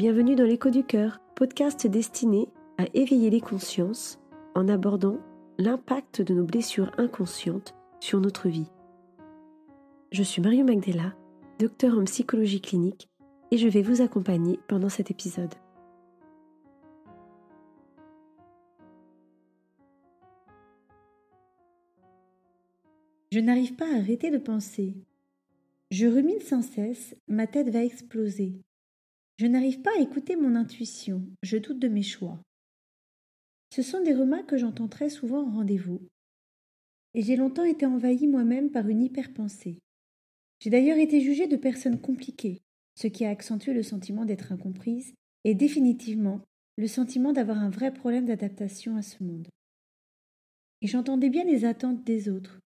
Bienvenue dans l'écho du cœur, podcast destiné à éveiller les consciences en abordant l'impact de nos blessures inconscientes sur notre vie. Je suis Mario Magdela, docteur en psychologie clinique, et je vais vous accompagner pendant cet épisode. Je n'arrive pas à arrêter de penser. Je rumine sans cesse, ma tête va exploser. Je n'arrive pas à écouter mon intuition, je doute de mes choix. Ce sont des remarques que j'entends très souvent en rendez-vous. Et j'ai longtemps été envahie moi-même par une hyper-pensée. J'ai d'ailleurs été jugée de personne compliquée, ce qui a accentué le sentiment d'être incomprise et définitivement le sentiment d'avoir un vrai problème d'adaptation à ce monde. Et j'entendais bien les attentes des autres,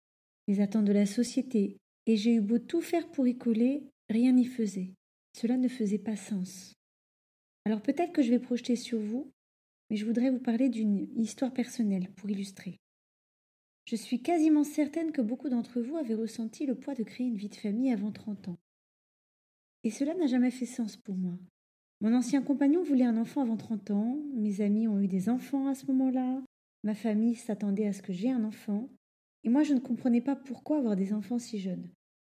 les attentes de la société, et j'ai eu beau tout faire pour y coller, rien n'y faisait. Cela ne faisait pas sens. Alors peut-être que je vais projeter sur vous, mais je voudrais vous parler d'une histoire personnelle pour illustrer. Je suis quasiment certaine que beaucoup d'entre vous avaient ressenti le poids de créer une vie de famille avant 30 ans. Et cela n'a jamais fait sens pour moi. Mon ancien compagnon voulait un enfant avant 30 ans, mes amis ont eu des enfants à ce moment-là, ma famille s'attendait à ce que j'ai un enfant, et moi, je ne comprenais pas pourquoi avoir des enfants si jeunes.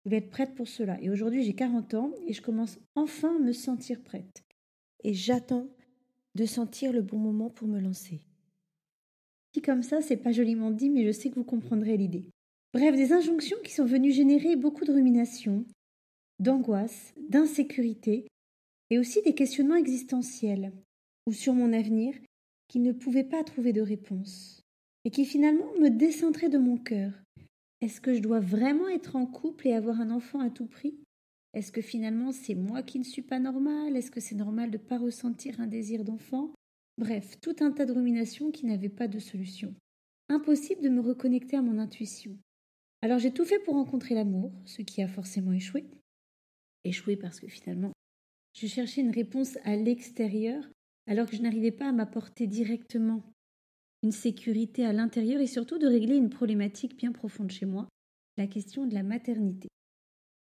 Je voulais être prête pour cela. Et aujourd'hui, j'ai 40 ans et je commence enfin à me sentir prête. Et j'attends de sentir le bon moment pour me lancer. Dit comme ça, c'est pas joliment dit, mais je sais que vous comprendrez l'idée. Bref, des injonctions qui sont venues générer beaucoup de ruminations, d'angoisse, d'insécurité, et aussi des questionnements existentiels, ou sur mon avenir, qui ne pouvaient pas trouver de réponse et qui finalement me décentrait de mon cœur. Est-ce que je dois vraiment être en couple et avoir un enfant à tout prix? Est-ce que finalement c'est moi qui ne suis pas normale? Est-ce que c'est normal de ne pas ressentir un désir d'enfant? Bref, tout un tas de ruminations qui n'avaient pas de solution. Impossible de me reconnecter à mon intuition. Alors j'ai tout fait pour rencontrer l'amour, ce qui a forcément échoué. Échoué parce que finalement, je cherchais une réponse à l'extérieur alors que je n'arrivais pas à m'apporter directement une sécurité à l'intérieur et surtout de régler une problématique bien profonde chez moi, la question de la maternité.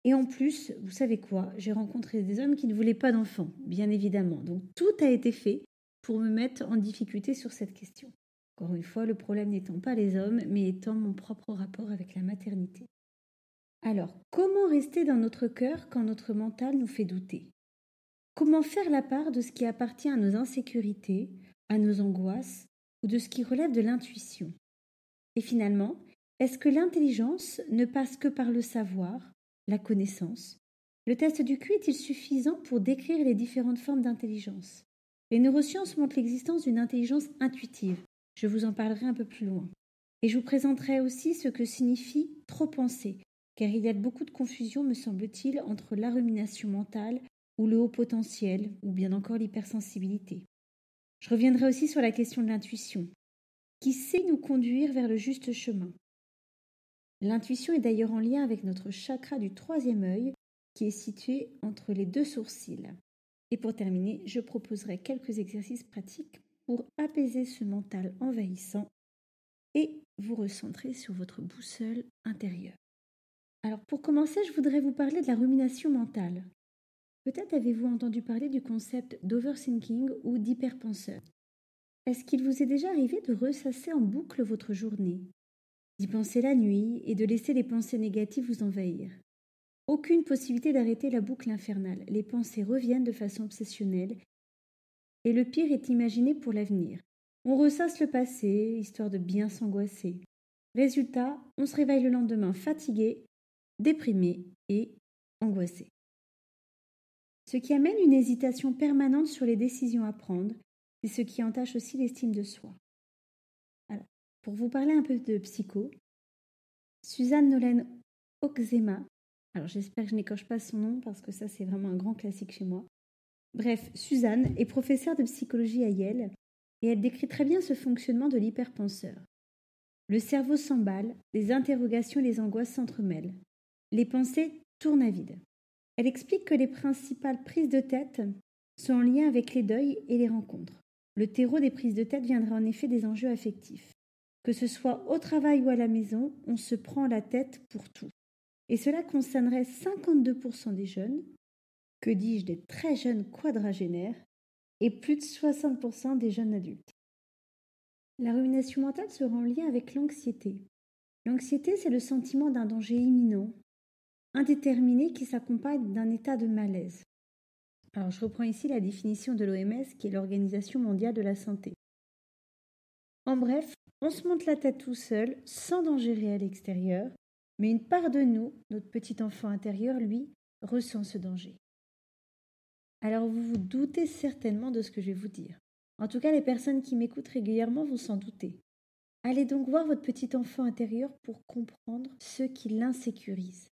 Et en plus, vous savez quoi, j'ai rencontré des hommes qui ne voulaient pas d'enfants, bien évidemment. Donc tout a été fait pour me mettre en difficulté sur cette question. Encore une fois, le problème n'étant pas les hommes, mais étant mon propre rapport avec la maternité. Alors, comment rester dans notre cœur quand notre mental nous fait douter? Comment faire la part de ce qui appartient à nos insécurités, à nos angoisses, ou de ce qui relève de l'intuition Et finalement, est-ce que l'intelligence ne passe que par le savoir, la connaissance? Le test du QI est-il suffisant pour décrire les différentes formes d'intelligence? Les neurosciences montrent l'existence d'une intelligence intuitive. Je vous en parlerai un peu plus loin. Et je vous présenterai aussi ce que signifie trop penser, car il y a beaucoup de confusion, me semble-t-il, entre la rumination mentale ou le haut potentiel, ou bien encore l'hypersensibilité. Je reviendrai aussi sur la question de l'intuition, qui sait nous conduire vers le juste chemin? L'intuition est d'ailleurs en lien avec notre chakra du troisième œil, qui est situé entre les deux sourcils. Et pour terminer, je proposerai quelques exercices pratiques pour apaiser ce mental envahissant et vous recentrer sur votre boussole intérieure. Alors pour commencer, je voudrais vous parler de la rumination mentale. Peut-être avez-vous entendu parler du concept d'overthinking ou d'hyperpenseur. Est-ce qu'il vous est déjà arrivé de ressasser en boucle votre journée, d'y penser la nuit et de laisser les pensées négatives vous envahir? Aucune possibilité d'arrêter la boucle infernale. Les pensées reviennent de façon obsessionnelle et le pire est imaginé pour l'avenir. On ressasse le passé, histoire de bien s'angoisser. Résultat, on se réveille le lendemain fatigué, déprimé et angoissé ce qui amène une hésitation permanente sur les décisions à prendre, et ce qui entache aussi l'estime de soi. Pour vous parler un peu de psycho, Suzanne Nolen Oxema, alors j'espère que je n'écorche pas son nom parce que ça c'est vraiment un grand classique chez moi. Bref, Suzanne est professeure de psychologie à Yale et elle décrit très bien ce fonctionnement de l'hyperpenseur. Le cerveau s'emballe, les interrogations et les angoisses s'entremêlent. Les pensées tournent à vide. Elle explique que les principales prises de tête sont en lien avec les deuils et les rencontres. Le terreau des prises de tête viendra en effet des enjeux affectifs. Que ce soit au travail ou à la maison, on se prend la tête pour tout. Et cela concernerait 52% des jeunes, que dis-je des très jeunes quadragénaires, et plus de 60% des jeunes adultes. La rumination mentale sera en lien avec l'anxiété. L'anxiété, c'est le sentiment d'un danger imminent, indéterminé qui s'accompagne d'un état de malaise. Alors je reprends ici la définition de l'OMS qui est l'Organisation mondiale de la santé. En bref, on se monte la tête tout seul, sans danger réel extérieur, mais une part de nous, notre petit enfant intérieur, lui, ressent ce danger. Alors vous vous doutez certainement de ce que je vais vous dire. En tout cas, les personnes qui m'écoutent régulièrement vont s'en douter. Allez donc voir votre petit enfant intérieur pour comprendre ce qui l'insécurise.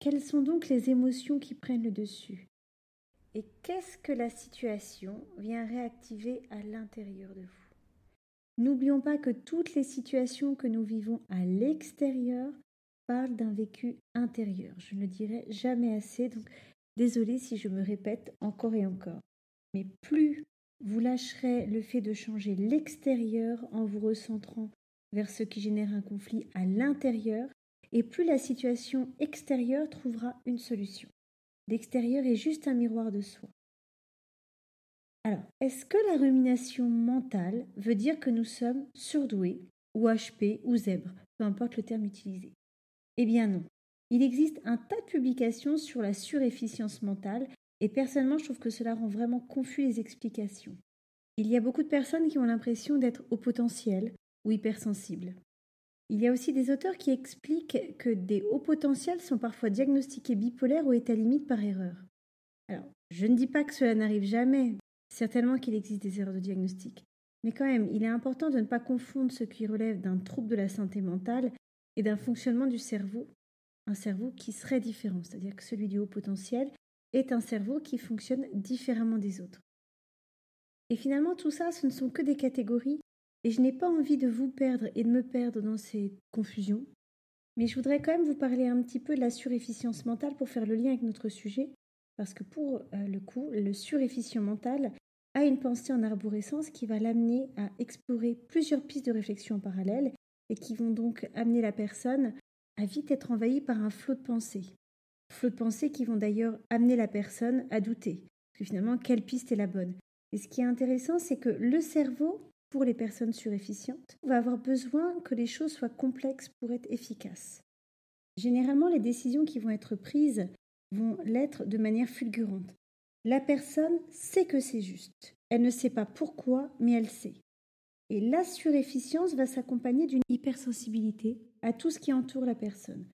Quelles sont donc les émotions qui prennent le dessus? Et qu'est-ce que la situation vient réactiver à l'intérieur de vous? N'oublions pas que toutes les situations que nous vivons à l'extérieur parlent d'un vécu intérieur. Je ne dirai jamais assez, donc désolé si je me répète encore et encore. Mais plus vous lâcherez le fait de changer l'extérieur en vous recentrant vers ce qui génère un conflit à l'intérieur, et plus la situation extérieure trouvera une solution. L'extérieur est juste un miroir de soi. Alors, est-ce que la rumination mentale veut dire que nous sommes surdoués, ou HP, ou zèbres, peu importe le terme utilisé? Eh bien non. Il existe un tas de publications sur la surefficience mentale, et personnellement je trouve que cela rend vraiment confus les explications. Il y a beaucoup de personnes qui ont l'impression d'être au potentiel ou hypersensibles. Il y a aussi des auteurs qui expliquent que des hauts potentiels sont parfois diagnostiqués bipolaires ou état limite par erreur. Alors, je ne dis pas que cela n'arrive jamais, certainement qu'il existe des erreurs de diagnostic, mais quand même, il est important de ne pas confondre ce qui relève d'un trouble de la santé mentale et d'un fonctionnement du cerveau, un cerveau qui serait différent, c'est-à-dire que celui du haut potentiel est un cerveau qui fonctionne différemment des autres. Et finalement, tout ça, ce ne sont que des catégories et je n'ai pas envie de vous perdre et de me perdre dans ces confusions. Mais je voudrais quand même vous parler un petit peu de la surefficience mentale pour faire le lien avec notre sujet, parce que pour euh, le coup, le surefficient mental a une pensée en arborescence qui va l'amener à explorer plusieurs pistes de réflexion en parallèle et qui vont donc amener la personne à vite être envahie par un flot de pensées. Flot de pensées qui vont d'ailleurs amener la personne à douter, parce que finalement, quelle piste est la bonne? Et ce qui est intéressant, c'est que le cerveau pour les personnes surefficientes, on va avoir besoin que les choses soient complexes pour être efficaces. Généralement, les décisions qui vont être prises vont l'être de manière fulgurante. La personne sait que c'est juste. Elle ne sait pas pourquoi, mais elle sait. Et la surefficience va s'accompagner d'une hypersensibilité à tout ce qui entoure la personne.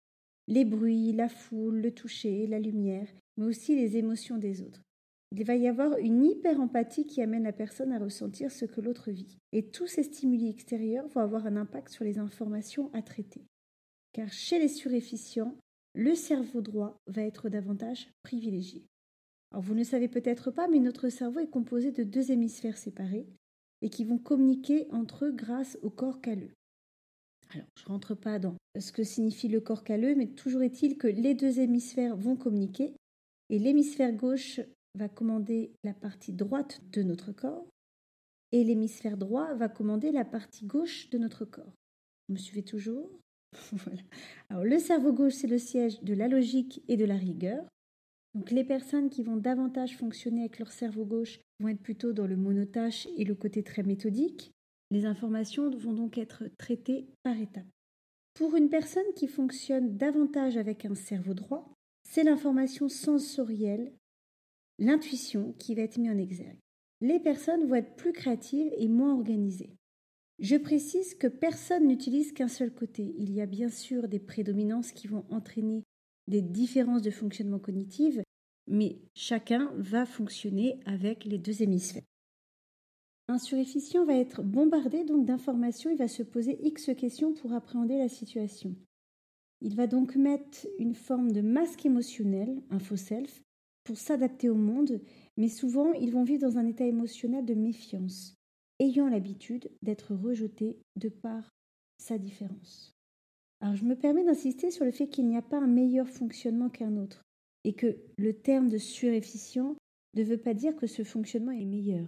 Les bruits, la foule, le toucher, la lumière, mais aussi les émotions des autres. Il va y avoir une hyper-empathie qui amène la personne à ressentir ce que l'autre vit. Et tous ces stimuli extérieurs vont avoir un impact sur les informations à traiter. Car chez les surefficients, le cerveau droit va être davantage privilégié. Alors vous ne savez peut-être pas, mais notre cerveau est composé de deux hémisphères séparés et qui vont communiquer entre eux grâce au corps calleux. Alors, je ne rentre pas dans ce que signifie le corps calleux, mais toujours est-il que les deux hémisphères vont communiquer et l'hémisphère gauche va commander la partie droite de notre corps et l'hémisphère droit va commander la partie gauche de notre corps. Vous me suivez toujours? Voilà. Alors le cerveau gauche, c'est le siège de la logique et de la rigueur. Donc les personnes qui vont davantage fonctionner avec leur cerveau gauche vont être plutôt dans le monotâche et le côté très méthodique. Les informations vont donc être traitées par étapes. Pour une personne qui fonctionne davantage avec un cerveau droit, c'est l'information sensorielle l'intuition qui va être mise en exergue. Les personnes vont être plus créatives et moins organisées. Je précise que personne n'utilise qu'un seul côté. Il y a bien sûr des prédominances qui vont entraîner des différences de fonctionnement cognitive, mais chacun va fonctionner avec les deux hémisphères. Un surefficient va être bombardé donc d'informations, il va se poser X questions pour appréhender la situation. Il va donc mettre une forme de masque émotionnel, un faux self, pour s'adapter au monde, mais souvent ils vont vivre dans un état émotionnel de méfiance, ayant l'habitude d'être rejetés de par sa différence. Alors je me permets d'insister sur le fait qu'il n'y a pas un meilleur fonctionnement qu'un autre, et que le terme de surefficient ne veut pas dire que ce fonctionnement est meilleur.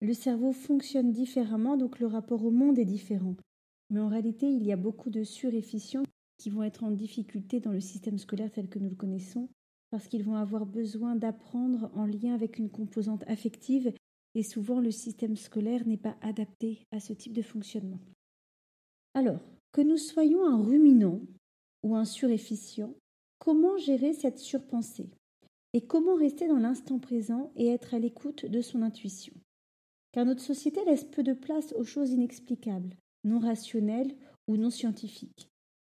Le cerveau fonctionne différemment, donc le rapport au monde est différent. Mais en réalité, il y a beaucoup de surefficients qui vont être en difficulté dans le système scolaire tel que nous le connaissons, parce qu'ils vont avoir besoin d'apprendre en lien avec une composante affective et souvent le système scolaire n'est pas adapté à ce type de fonctionnement. Alors, que nous soyons un ruminant ou un surefficient, comment gérer cette surpensée Et comment rester dans l'instant présent et être à l'écoute de son intuition? Car notre société laisse peu de place aux choses inexplicables, non rationnelles ou non scientifiques.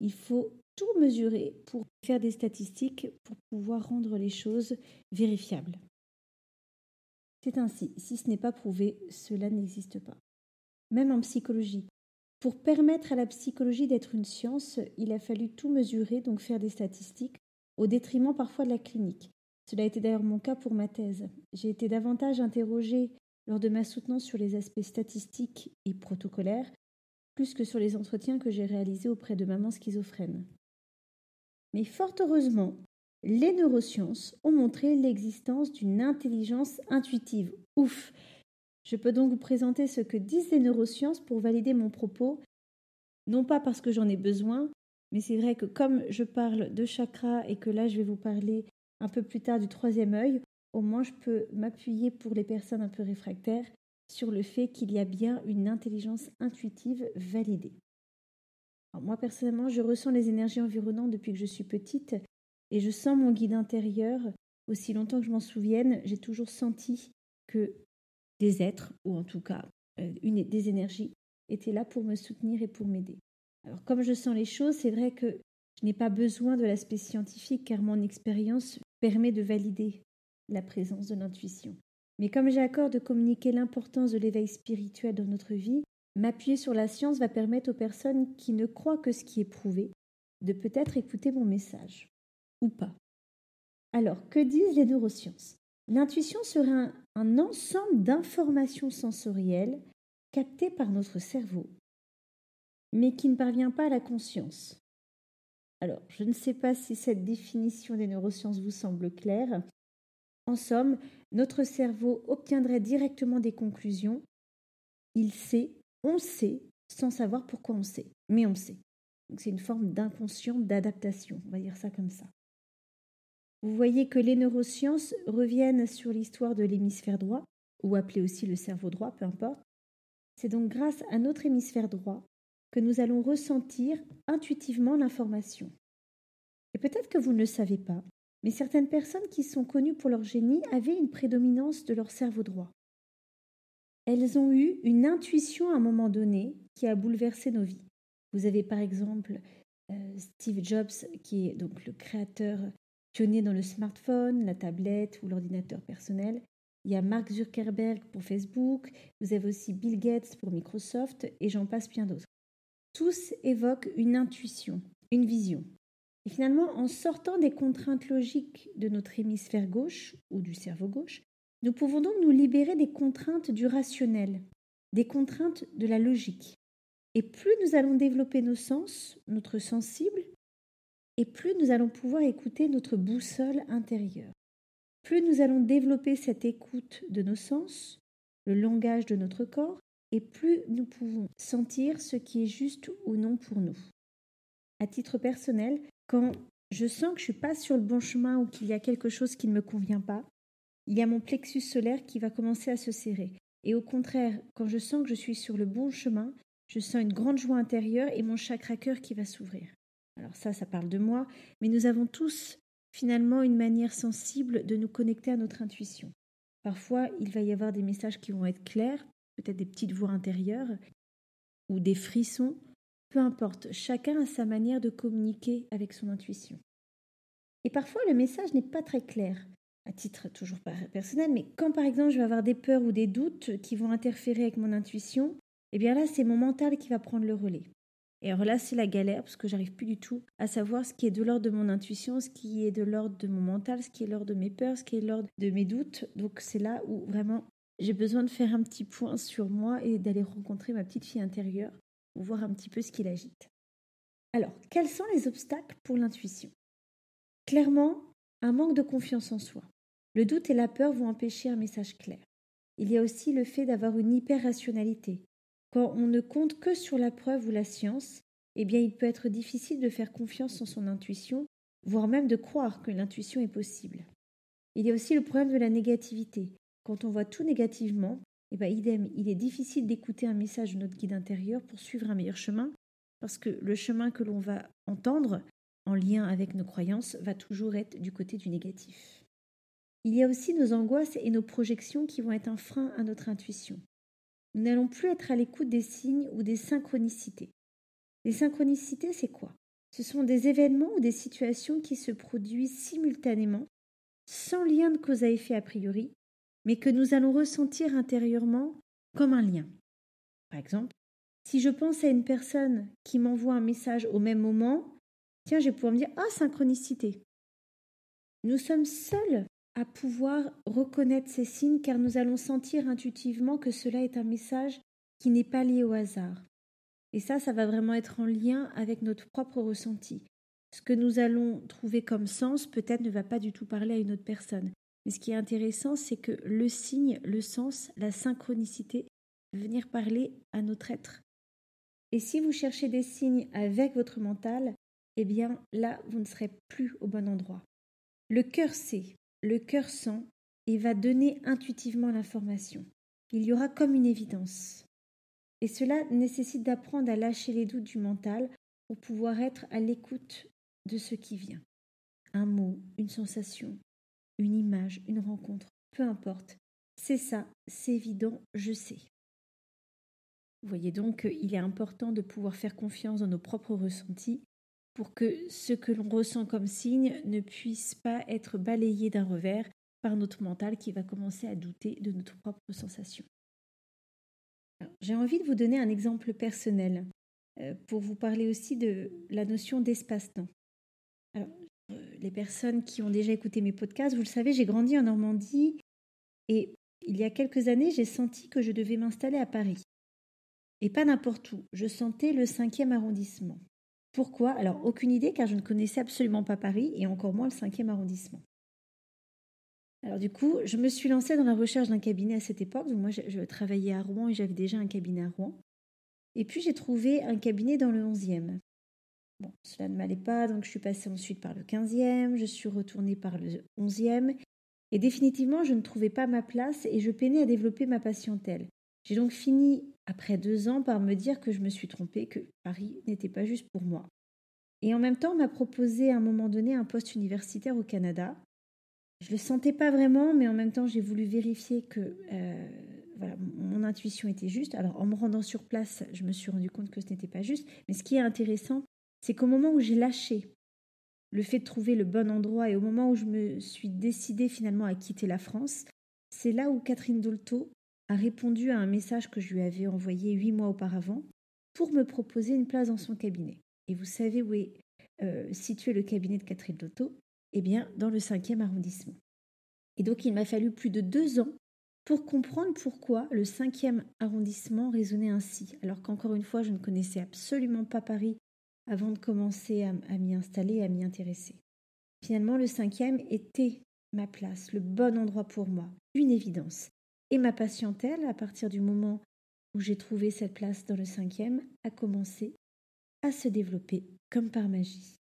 Il faut tout mesurer pour faire des statistiques, pour pouvoir rendre les choses vérifiables. C'est ainsi, si ce n'est pas prouvé, cela n'existe pas. Même en psychologie. Pour permettre à la psychologie d'être une science, il a fallu tout mesurer, donc faire des statistiques, au détriment parfois de la clinique. Cela a été d'ailleurs mon cas pour ma thèse. J'ai été davantage interrogée lors de ma soutenance sur les aspects statistiques et protocolaires, plus que sur les entretiens que j'ai réalisés auprès de mamans schizophrènes. Mais fort heureusement, les neurosciences ont montré l'existence d'une intelligence intuitive. Ouf Je peux donc vous présenter ce que disent les neurosciences pour valider mon propos, non pas parce que j'en ai besoin, mais c'est vrai que comme je parle de chakra et que là je vais vous parler un peu plus tard du troisième œil, au moins je peux m'appuyer pour les personnes un peu réfractaires sur le fait qu'il y a bien une intelligence intuitive validée. Moi personnellement, je ressens les énergies environnantes depuis que je suis petite et je sens mon guide intérieur. Aussi longtemps que je m'en souvienne, j'ai toujours senti que des êtres, ou en tout cas euh, des énergies, étaient là pour me soutenir et pour m'aider. Alors comme je sens les choses, c'est vrai que je n'ai pas besoin de l'aspect scientifique car mon expérience permet de valider la présence de l'intuition. Mais comme j'ai de communiquer l'importance de l'éveil spirituel dans notre vie, m'appuyer sur la science va permettre aux personnes qui ne croient que ce qui est prouvé de peut-être écouter mon message ou pas. Alors, que disent les neurosciences? L'intuition serait un, ensemble d'informations sensorielles captées par notre cerveau, mais qui ne parvient pas à la conscience. Alors, je ne sais pas si cette définition des neurosciences vous semble claire. En somme, notre cerveau obtiendrait directement des conclusions. Il sait, on sait, sans savoir pourquoi on sait, mais on sait. c'est une forme d'inconscient, d'adaptation, on va dire ça comme ça. Vous voyez que les neurosciences reviennent sur l'histoire de l'hémisphère droit, ou appelé aussi le cerveau droit, peu importe. C'est donc grâce à notre hémisphère droit que nous allons ressentir intuitivement l'information. Et peut-être que vous ne le savez pas, mais certaines personnes qui sont connues pour leur génie avaient une prédominance de leur cerveau droit. Elles ont eu une intuition à un moment donné qui a bouleversé nos vies. Vous avez par exemple euh, Steve Jobs, qui est donc le créateur pionnier dans le smartphone, la tablette ou l'ordinateur personnel. Il y a Mark Zuckerberg pour Facebook, vous avez aussi Bill Gates pour Microsoft et j'en passe bien d'autres. Tous évoquent une intuition, une vision. Et finalement, en sortant des contraintes logiques de notre hémisphère gauche ou du cerveau gauche, nous pouvons donc nous libérer des contraintes du rationnel, des contraintes de la logique. Et plus nous allons développer nos sens, notre sensible, et plus nous allons pouvoir écouter notre boussole intérieure. Plus nous allons développer cette écoute de nos sens, le langage de notre corps, et plus nous pouvons sentir ce qui est juste ou non pour nous. À titre personnel, quand je sens que je ne suis pas sur le bon chemin ou qu'il y a quelque chose qui ne me convient pas, il y a mon plexus solaire qui va commencer à se serrer. Et au contraire, quand je sens que je suis sur le bon chemin, je sens une grande joie intérieure et mon chakra cœur qui va s'ouvrir. Alors ça, ça parle de moi, mais nous avons tous finalement une manière sensible de nous connecter à notre intuition. Parfois, il va y avoir des messages qui vont être clairs, peut-être des petites voix intérieures, ou des frissons, peu importe, chacun a sa manière de communiquer avec son intuition. Et parfois, le message n'est pas très clair, à titre toujours personnel, mais quand par exemple je vais avoir des peurs ou des doutes qui vont interférer avec mon intuition, eh bien là, c'est mon mental qui va prendre le relais. Et alors là, c'est la galère parce que j'arrive plus du tout à savoir ce qui est de l'ordre de mon intuition, ce qui est de l'ordre de mon mental, ce qui est de l'ordre de mes peurs, ce qui est de l'ordre de mes doutes. Donc c'est là où vraiment j'ai besoin de faire un petit point sur moi et d'aller rencontrer ma petite fille intérieure pour voir un petit peu ce qui l'agite. Alors, quels sont les obstacles pour l'intuition? Clairement, un manque de confiance en soi. Le doute et la peur vont empêcher un message clair. Il y a aussi le fait d'avoir une hyper-rationalité, quand on ne compte que sur la preuve ou la science, eh bien il peut être difficile de faire confiance en son intuition voire même de croire que l'intuition est possible. Il y a aussi le problème de la négativité. Quand on voit tout négativement, eh ben, idem, il est difficile d'écouter un message de notre guide intérieur pour suivre un meilleur chemin, parce que le chemin que l'on va entendre, en lien avec nos croyances, va toujours être du côté du négatif. Il y a aussi nos angoisses et nos projections qui vont être un frein à notre intuition. Nous n'allons plus être à l'écoute des signes ou des synchronicités. Les synchronicités, c'est quoi? Ce sont des événements ou des situations qui se produisent simultanément, sans lien de cause à effet a priori, mais que nous allons ressentir intérieurement comme un lien. Par exemple, si je pense à une personne qui m'envoie un message au même moment, tiens, je vais pouvoir me dire Ah, synchronicité. Nous sommes seuls à pouvoir reconnaître ces signes car nous allons sentir intuitivement que cela est un message qui n'est pas lié au hasard. Et ça, ça va vraiment être en lien avec notre propre ressenti. Ce que nous allons trouver comme sens peut-être ne va pas du tout parler à une autre personne. Mais ce qui est intéressant, c'est que le signe, le sens, la synchronicité, venir parler à notre être. Et si vous cherchez des signes avec votre mental, eh bien là, vous ne serez plus au bon endroit. Le cœur sait, le cœur sent et va donner intuitivement l'information. Il y aura comme une évidence. Et cela nécessite d'apprendre à lâcher les doutes du mental pour pouvoir être à l'écoute de ce qui vient. Un mot, une sensation, une image, une rencontre, peu importe. C'est ça, c'est évident, je sais. Voyez donc qu'il est important de pouvoir faire confiance dans nos propres ressentis pour que ce que l'on ressent comme signe ne puisse pas être balayé d'un revers par notre mental qui va commencer à douter de notre propre sensation. J'ai envie de vous donner un exemple personnel euh, pour vous parler aussi de la notion d'espace-temps. Alors, euh, les personnes qui ont déjà écouté mes podcasts, vous le savez, j'ai grandi en Normandie et il y a quelques années, j'ai senti que je devais m'installer à Paris. Et pas n'importe où, je sentais le cinquième arrondissement. Pourquoi? Alors, aucune idée, car je ne connaissais absolument pas Paris et encore moins le cinquième arrondissement. Alors du coup, je me suis lancée dans la recherche d'un cabinet à cette époque. moi, je, travaillais à Rouen et j'avais déjà un cabinet à Rouen. Et puis j'ai trouvé un cabinet dans le 11e. Bon, cela ne m'allait pas, donc je suis passée ensuite par le 15e, je suis retournée par le 11e, et définitivement, je ne trouvais pas ma place et je peinais à développer ma patientèle. J'ai donc fini, après deux ans, par me dire que je me suis trompée, que Paris n'était pas juste pour moi. Et en même temps, on m'a proposé à un moment donné un poste universitaire au Canada. Je ne le sentais pas vraiment, mais en même temps, j'ai voulu vérifier que euh, voilà, mon intuition était juste. Alors, en me rendant sur place, je me suis rendu compte que ce n'était pas juste. Mais ce qui est intéressant, c'est qu'au moment où j'ai lâché le fait de trouver le bon endroit et au moment où je me suis décidée finalement à quitter la France, c'est là où Catherine Dolto a répondu à un message que je lui avais envoyé huit mois auparavant pour me proposer une place dans son cabinet. Et vous savez où est euh, situé le cabinet de Catherine Dolto Eh bien, dans le cinquième arrondissement. Et donc, il m'a fallu plus de deux ans pour comprendre pourquoi le cinquième arrondissement résonnait ainsi, alors qu'encore une fois, je ne connaissais absolument pas Paris avant de commencer à, m'y installer et à m'y intéresser. Finalement, le cinquième était ma place, le bon endroit pour moi, une évidence. Et ma patientèle, à partir du moment où j'ai trouvé cette place dans le cinquième, a commencé à se développer comme par magie.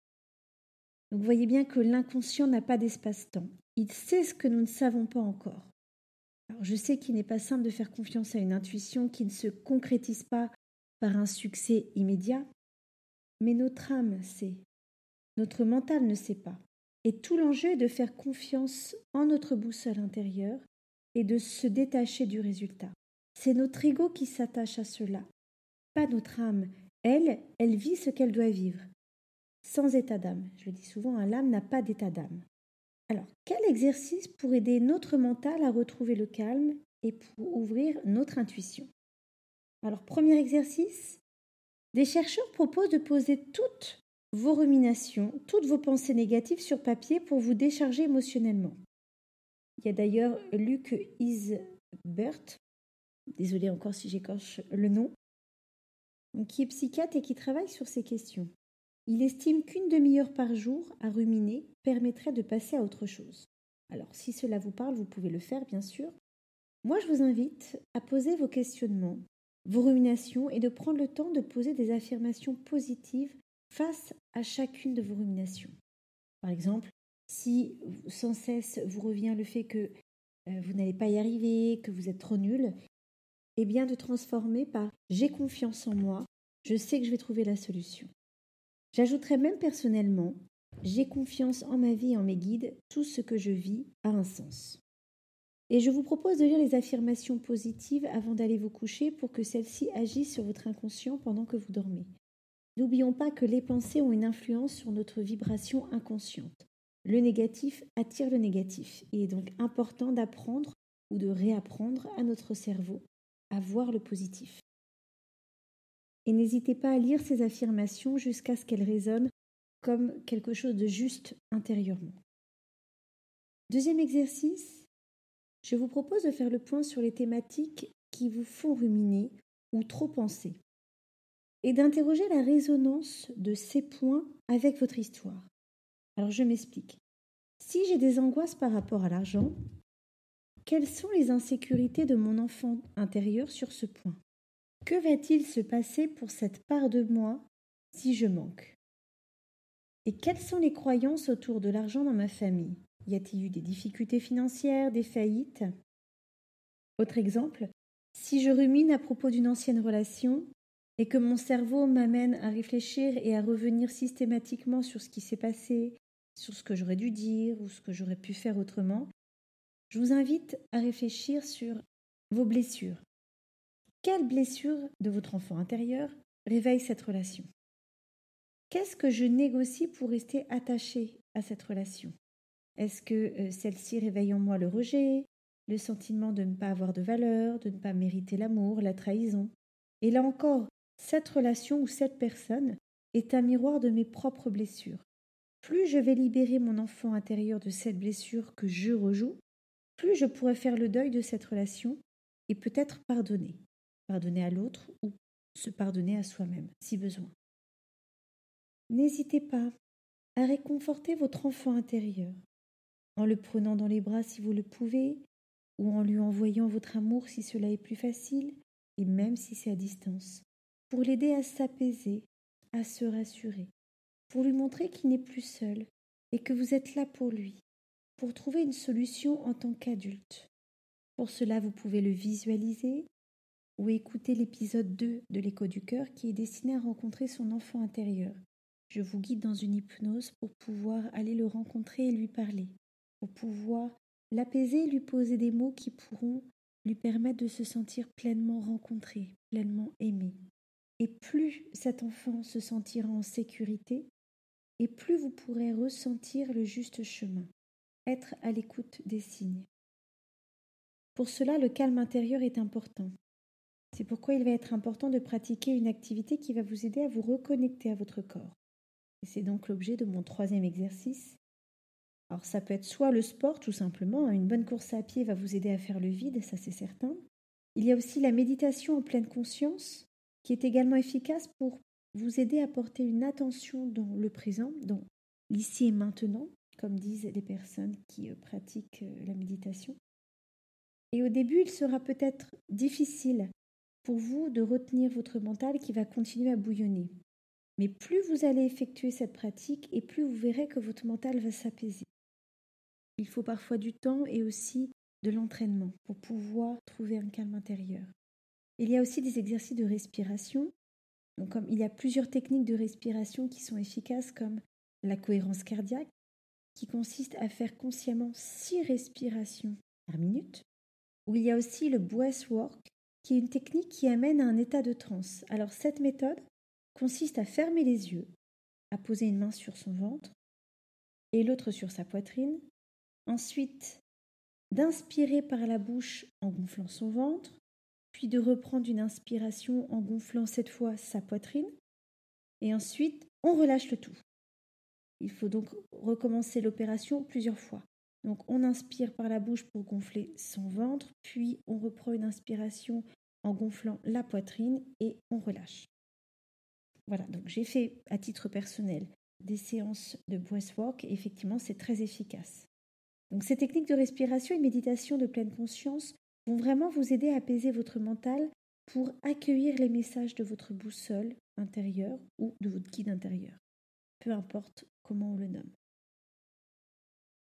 Donc vous voyez bien que l'inconscient n'a pas d'espace-temps. Il sait ce que nous ne savons pas encore. Alors je sais qu'il n'est pas simple de faire confiance à une intuition qui ne se concrétise pas par un succès immédiat, mais notre âme sait. Notre mental ne sait pas. Et tout l'enjeu est de faire confiance en notre boussole intérieure et de se détacher du résultat. C'est notre ego qui s'attache à cela, pas notre âme. Elle, elle vit ce qu'elle doit vivre, sans état d'âme. Je le dis souvent, un l'âme n'a pas d'état d'âme. Alors, quel exercice pour aider notre mental à retrouver le calme et pour ouvrir notre intuition? Alors, premier exercice, des chercheurs proposent de poser toutes vos ruminations, toutes vos pensées négatives sur papier pour vous décharger émotionnellement. Il y a d'ailleurs Luc Isbert, désolé encore si j'écorche le nom, qui est psychiatre et qui travaille sur ces questions. Il estime qu'une demi-heure par jour à ruminer permettrait de passer à autre chose. Alors si cela vous parle, vous pouvez le faire bien sûr. Moi je vous invite à poser vos questionnements vos ruminations et de prendre le temps de poser des affirmations positives face à chacune de vos ruminations. Par exemple, si sans cesse vous revient le fait que euh, vous n'allez pas y arriver, que vous êtes trop nul, eh bien de transformer par j'ai confiance en moi, je sais que je vais trouver la solution. J'ajouterais même personnellement j'ai confiance en ma vie et en mes guides, tout ce que je vis a un sens. Et je vous propose de lire les affirmations positives avant d'aller vous coucher pour que celles-ci agissent sur votre inconscient pendant que vous dormez. N'oublions pas que les pensées ont une influence sur notre vibration inconsciente. Le négatif attire le négatif. Il est donc important d'apprendre ou de réapprendre à notre cerveau à voir le positif. Et n'hésitez pas à lire ces affirmations jusqu'à ce qu'elles résonnent comme quelque chose de juste intérieurement. Deuxième exercice, je vous propose de faire le point sur les thématiques qui vous font ruminer ou trop penser et d'interroger la résonance de ces points avec votre histoire. Alors je m'explique. Si j'ai des angoisses par rapport à l'argent, quelles sont les insécurités de mon enfant intérieur sur ce point? Que va-t-il se passer pour cette part de moi si je manque? Et quelles sont les croyances autour de l'argent dans ma famille? Y a-t-il eu des difficultés financières, des faillites? Autre exemple, si je rumine à propos d'une ancienne relation, et que mon cerveau m'amène à réfléchir et à revenir systématiquement sur ce qui s'est passé, sur ce que j'aurais dû dire ou ce que j'aurais pu faire autrement, je vous invite à réfléchir sur vos blessures. Quelle blessure de votre enfant intérieur réveille cette relation? Qu'est-ce que je négocie pour rester attaché à cette relation? Est-ce que euh, celle-ci réveille en moi le rejet, le sentiment de ne pas avoir de valeur, de ne pas mériter l'amour, la trahison? Et là encore, cette relation ou cette personne est un miroir de mes propres blessures. Plus je vais libérer mon enfant intérieur de cette blessure que je rejoue, plus je pourrai faire le deuil de cette relation et peut-être pardonner. Pardonner à l'autre ou se pardonner à soi-même, si besoin. N'hésitez pas à réconforter votre enfant intérieur, en le prenant dans les bras si vous le pouvez, ou en lui envoyant votre amour si cela est plus facile, et même si c'est à distance pour l'aider à s'apaiser, à se rassurer, pour lui montrer qu'il n'est plus seul et que vous êtes là pour lui, pour trouver une solution en tant qu'adulte. Pour cela, vous pouvez le visualiser ou écouter l'épisode 2 de l'écho du cœur qui est destiné à rencontrer son enfant intérieur. Je vous guide dans une hypnose pour pouvoir aller le rencontrer et lui parler, pour pouvoir l'apaiser et lui poser des mots qui pourront lui permettre de se sentir pleinement rencontré, pleinement aimé. Et plus cet enfant se sentira en sécurité, et plus vous pourrez ressentir le juste chemin, être à l'écoute des signes. Pour cela, le calme intérieur est important. C'est pourquoi il va être important de pratiquer une activité qui va vous aider à vous reconnecter à votre corps. C'est donc l'objet de mon troisième exercice. Alors ça peut être soit le sport tout simplement, hein. une bonne course à pied va vous aider à faire le vide, ça c'est certain. Il y a aussi la méditation en pleine conscience, qui est également efficace pour vous aider à porter une attention dans le présent, dans l'ici et maintenant, comme disent les personnes qui euh, pratiquent euh, la méditation. Et au début, il sera peut-être difficile pour vous de retenir votre mental qui va continuer à bouillonner. Mais plus vous allez effectuer cette pratique et plus vous verrez que votre mental va s'apaiser. Il faut parfois du temps et aussi de l'entraînement pour pouvoir trouver un calme intérieur. Il y a aussi des exercices de respiration. Il y a plusieurs techniques de respiration qui sont efficaces, comme la cohérence cardiaque, qui consiste à faire consciemment six respirations par minute. Ou il y a aussi le breathwork, qui est une technique qui amène à un état de transe. Alors, cette méthode consiste à fermer les yeux, à poser une main sur son ventre et l'autre sur sa poitrine. Ensuite, d'inspirer par la bouche en gonflant son ventre, de reprendre une inspiration en gonflant cette fois sa poitrine, et ensuite on relâche le tout. Il faut donc recommencer l'opération plusieurs fois. Donc on inspire par la bouche pour gonfler son ventre, puis on reprend une inspiration en gonflant la poitrine et on relâche. Voilà, donc j'ai fait à titre personnel des séances de breathwork et effectivement c'est très efficace. Donc ces techniques de respiration et méditation de pleine conscience vont vraiment vous aider à apaiser votre mental pour accueillir les messages de votre boussole intérieure ou de votre guide intérieur, peu importe comment on le nomme.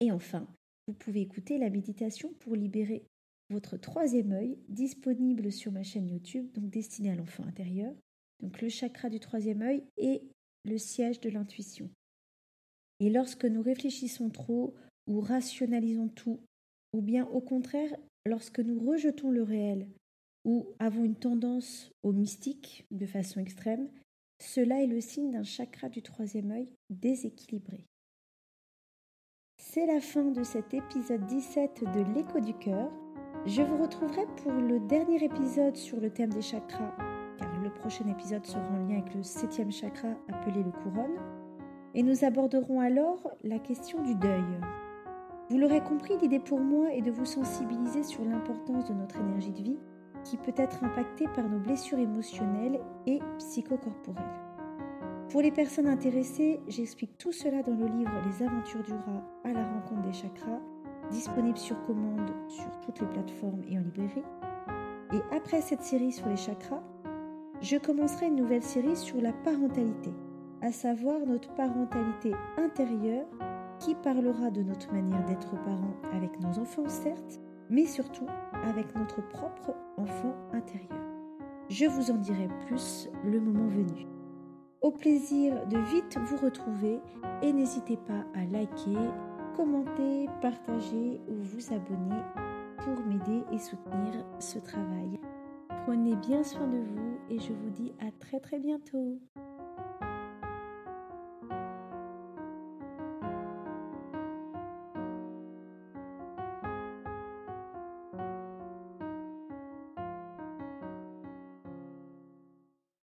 Et enfin, vous pouvez écouter la méditation pour libérer votre troisième œil, disponible sur ma chaîne YouTube, donc destinée à l'enfant intérieur. Donc le chakra du troisième œil est le siège de l'intuition. Et lorsque nous réfléchissons trop ou rationalisons tout, ou bien au contraire, lorsque nous rejetons le réel ou avons une tendance au mystique de façon extrême, cela est le signe d'un chakra du troisième œil déséquilibré. C'est la fin de cet épisode 17 de l'écho du cœur. Je vous retrouverai pour le dernier épisode sur le thème des chakras, car le prochain épisode sera en lien avec le septième chakra appelé le couronne, et nous aborderons alors la question du deuil. Vous l'aurez compris, l'idée pour moi est de vous sensibiliser sur l'importance de notre énergie de vie qui peut être impactée par nos blessures émotionnelles et psychocorporelles. Pour les personnes intéressées, j'explique tout cela dans le livre Les aventures du rat à la rencontre des chakras, disponible sur commande sur toutes les plateformes et en librairie. Et après cette série sur les chakras, je commencerai une nouvelle série sur la parentalité, à savoir notre parentalité intérieure qui parlera de notre manière d'être parents avec nos enfants, certes, mais surtout avec notre propre enfant intérieur. Je vous en dirai plus le moment venu. Au plaisir de vite vous retrouver et n'hésitez pas à liker, commenter, partager ou vous abonner pour m'aider et soutenir ce travail. Prenez bien soin de vous et je vous dis à très très bientôt.